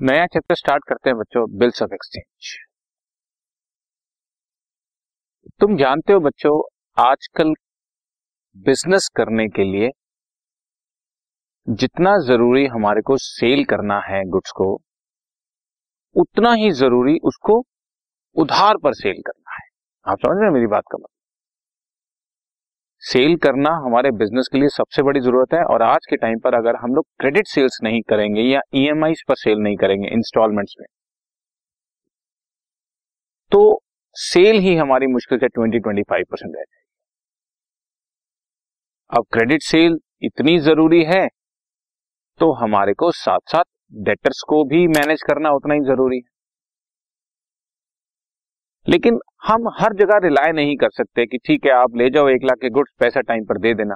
नया chapter start करते हैं बच्चों बिल्स ऑफ़ एक्सचेंज तुम जानते हो बच्चों, आजकल बिज़नेस करने के लिए जितना ज़रूरी हमारे को सेल करना है गुड्स को, उतना ही ज़रूरी उसको उधार पर सेल करना है। आप समझ रहे हैं मेरी बात का मतलब? सेल करना हमारे बिज़नेस के लिए सबसे बड़ी ज़रूरत है और आज के टाइम पर अगर हम लोग क्रेडिट सेल्स नहीं करेंगे या ईएमआई पर सेल नहीं करेंगे, इंस्टॉलमेंट्स में। तो सेल ही हमारी मुश्किल से ट्वेंटी ट्वेंटी फाइव परसेंट रह जाएगी। अब क्रेडिट सेल इतनी ज़रूरी है तो हमारे को साथ साथ डेटर्स को भी मैनेज करना उतना ही ज़रूरी है। लेकिन हम हर जगह रिलाय नहीं कर सकते कि ठीक है, आप ले जाओ, एक लाख के गुड्स पैसा टाइम पर दे देना।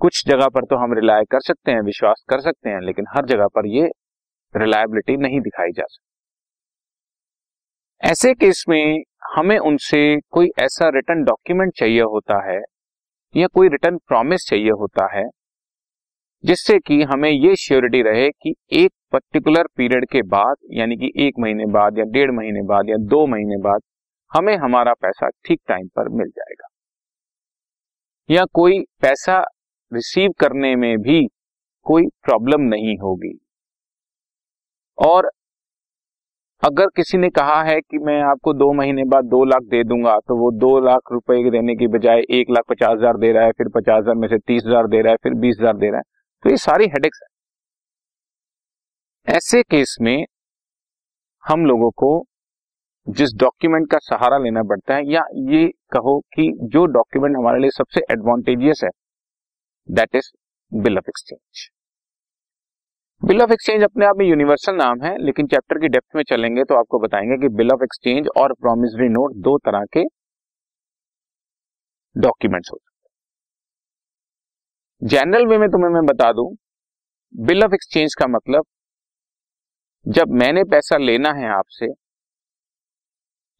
कुछ जगह पर तो हम रिलाय कर सकते हैं, विश्वास कर सकते हैं, लेकिन हर जगह पर ये रिलायबिलिटी नहीं दिखाई जा सकती। ऐसे केस में हमें उनसे कोई ऐसा रिटर्न डॉक्यूमेंट चाहिए होता है या कोई रिटर्न प्रॉमिस चाहिए होता है जिससे कि हमें ये श्योरिटी रहे कि एक पर्टिकुलर पीरियड के बाद, यानी कि एक महीने बाद या डेढ़ महीने बाद या दो महीने बाद, हमें हमारा पैसा ठीक टाइम पर मिल जाएगा। या कोई पैसा रिसीव करने में भी कोई प्रॉब्लम नहीं होगी। और अगर किसी ने कहा है कि मैं आपको दो महीने बाद दो लाख दे दूँगा तो वो दो लाख रुपए देने की बजाय एक लाख पचास हज़ार दे रहा है, फिर पचास हज़ार में से तीस हज़ार दे रहा है, फिर बीस हज़ार दे रहा है तो ये सारी हेडेक्स है। ऐसे केस में हम लोगों को जिस डॉक्यूमेंट का सहारा लेना पड़ता है, या ये कहो कि जो डॉक्यूमेंट हमारे लिए सबसे एडवांटेजियस है that is bill of exchange bill of exchange अपने आप में यूनिवर्सल नाम है, लेकिन चैप्टर की डेप्थ में चलेंगे तो आपको बताएँगे कि बिल ऑफ़ एक्सचेंज और प्रोमिसरी नोट दो तरह के डॉक्यूमेंट्स होते हैं। जनरल वे में तुम्हें मैं बता दूँ बिल ऑफ़ एक्सचेंज का मतलब जब मैंने पैसा लेना है आपसे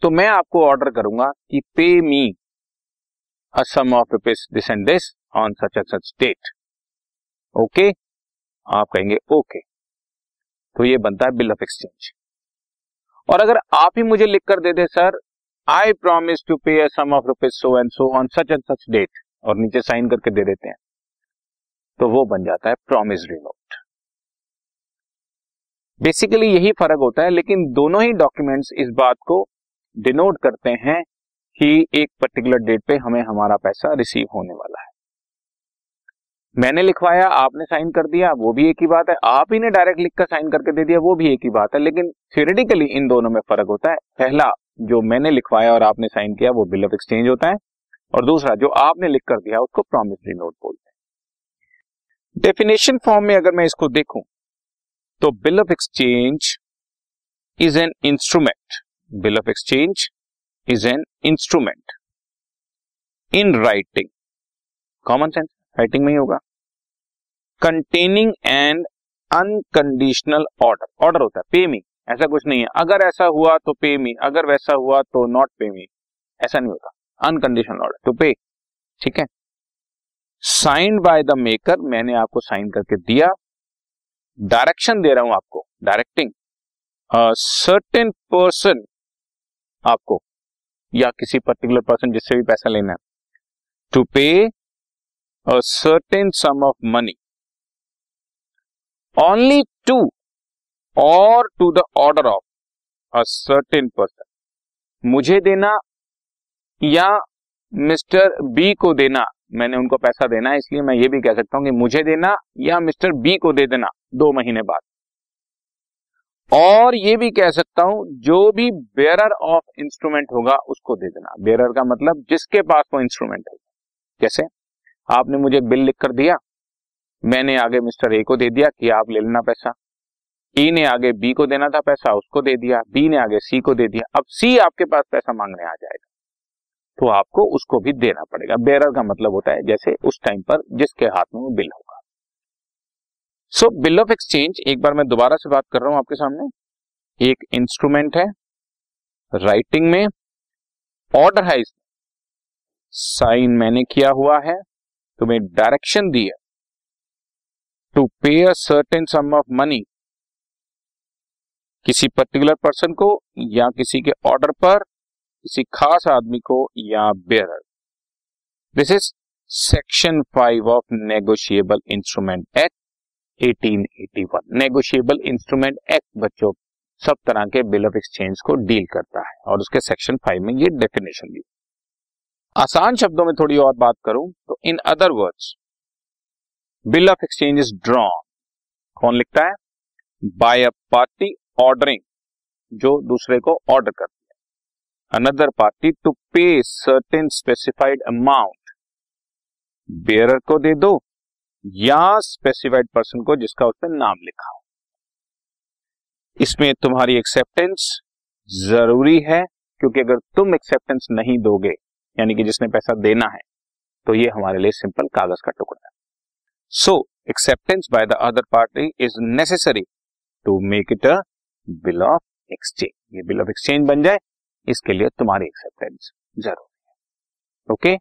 तो मैं आपको ऑर्डर करूँगा कि pay me a sum of rupees this and this on such and such date okay आप कहेंगे ओके okay. तो ये बनता है बिल ऑफ़ एक्सचेंज और अगर आप ही मुझे लिख कर दे दे sir I promise to pay sum of rupees so and so on such and such date और नीचे साइन करके दे देते हैं। तो वो बन जाता है प्रोमिसरी नोट बेसिकली यही फ़र्क होता है, लेकिन दोनों ही डॉक्यूमेंट्स इस बात को डिनोट करते हैं कि एक पर्टिकुलर डेट पे हमें हमारा पैसा रिसीव होने वाला है। मैंने लिखवाया, आपने साइन कर दिया, वो भी एक ही बात है। आप ही ने डायरेक्ट लिख कर साइन करके दे दिया, वो भी एक ही बात है। लेकिन थ्योरेटिकली इन दोनों में फ़र्क होता है। पहला, जो मैंने लिखवाया और आपने साइन किया, वो बिल ऑफ़ एक्सचेंज होता है। और दूसरा, जो आपने लिख कर दिया, उसको प्रोमिसरी नोट बोलते हैं। डेफिनेशन फॉर्म में अगर मैं इसको देखूँ तो bill of exchange is an instrument bill of exchange is an instrument in writing common sense writing में ही होगा. Containing and unconditional order order होता है पे मी ऐसा कुछ नहीं है. अगर ऐसा हुआ तो पे मी अगर वैसा हुआ तो नॉट पे मी ऐसा नहीं होता. अनकंडीशनल ऑर्डर टू पे ठीक है? साइंड बाय द मेकर मैंने आपको साइन करके दिया। डायरेक्शन दे रहा हूँ आपको डायरेक्टिंग सर्टेन पर्सन आपको, या किसी पर्टिकुलर पर्सन जिससे भी पैसा लेना है। To pay a certain sum of money only to और to the order of a certain person मुझे देना या मिस्टर बी को देना। मैंने उनको पैसा देना है इसलिए मैं ये भी कह सकता हूँ कि मुझे देना या मिस्टर बी को दे देना, दो महीने बाद। और ये भी कह सकता हूँ, जो भी बेरर ऑफ़ इंस्ट्रूमेंट होगा, उसको दे देना। बेरर का मतलब जिसके पास वो इंस्ट्रूमेंट है। कैसे? आपने मुझे बिल लिख कर दिया। मैंने आगे मिस्टर ए को दे दिया कि आप ले लेना पैसा। ई ने आगे बी को देना था पैसा, उसको दे दिया। बी ने आगे सी को दे दिया। अब सी आपके पास पैसा मांगने आ जाएगा। तो आपको उसको भी देना पड़ेगा। बेरर का मतलब होता है जैसे उस टाइम पर जिसके हाथ में वो बिल होगा। सो बिल ऑफ़ एक्सचेंज एक बार मैं दोबारा से बात कर रहा हूँ आपके सामने। एक इंस्ट्रूमेंट है राइटिंग में ऑर्डर है इसमें। साइन मैंने किया हुआ है, तुम्हें डायरेक्शन दी है। To pay a certain sum of money किसी पर्टिकुलर पर्सन को या किसी के ऑर्डर पर किसी खास आदमी को या bearer this is section five of negotiable instrument act 1881 negotiable instrument act बच्चों सब तरह के बिल ऑफ़ एक्सचेंज को डील करता है और उसके सेक्शन फाइव में ये डेफिनेशन दी आसान शब्दों में थोड़ी और बात करूँ तो in other words bill of exchange is drawn कौन लिखता है? बाय अ पार्टी ऑर्डरिंग जो दूसरे को ऑर्डर करती another party to pay certain specified amount bearer को दे दो, या स्पेसिफाइड पर्सन को जिसका उस पर नाम लिखा हो। इसमें तुम्हारी एक्सेप्टेंस ज़रूरी है, क्योंकि अगर तुम एक्सेप्टेंस नहीं दोगे, यानी कि जिसने पैसा देना है तो ये हमारे लिए सिंपल कागज़ का टुकड़ा है। So acceptance by the other party is necessary to make it a bill of exchange ये बिल ऑफ़ एक्सचेंज बन जाए इसके लिए तुम्हारी एक्सेप्टेंस ज़रूरी है। ओके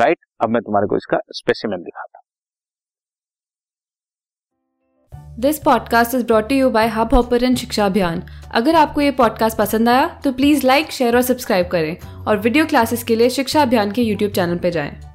राइट अब मैं तुम्हारे को इसका स्पेसिमेंट दिखाता this podcast is brought you by Hubhopper शिक्षा अभियान अगर आपको ये पॉडकास्ट पसंद आया तो प्लीज़ लाइक शेयर और सब्सक्राइब करें और वीडियो क्लासेस के लिए शिक्षा अभियान के यूट्यूब चैनल पर जाएँ।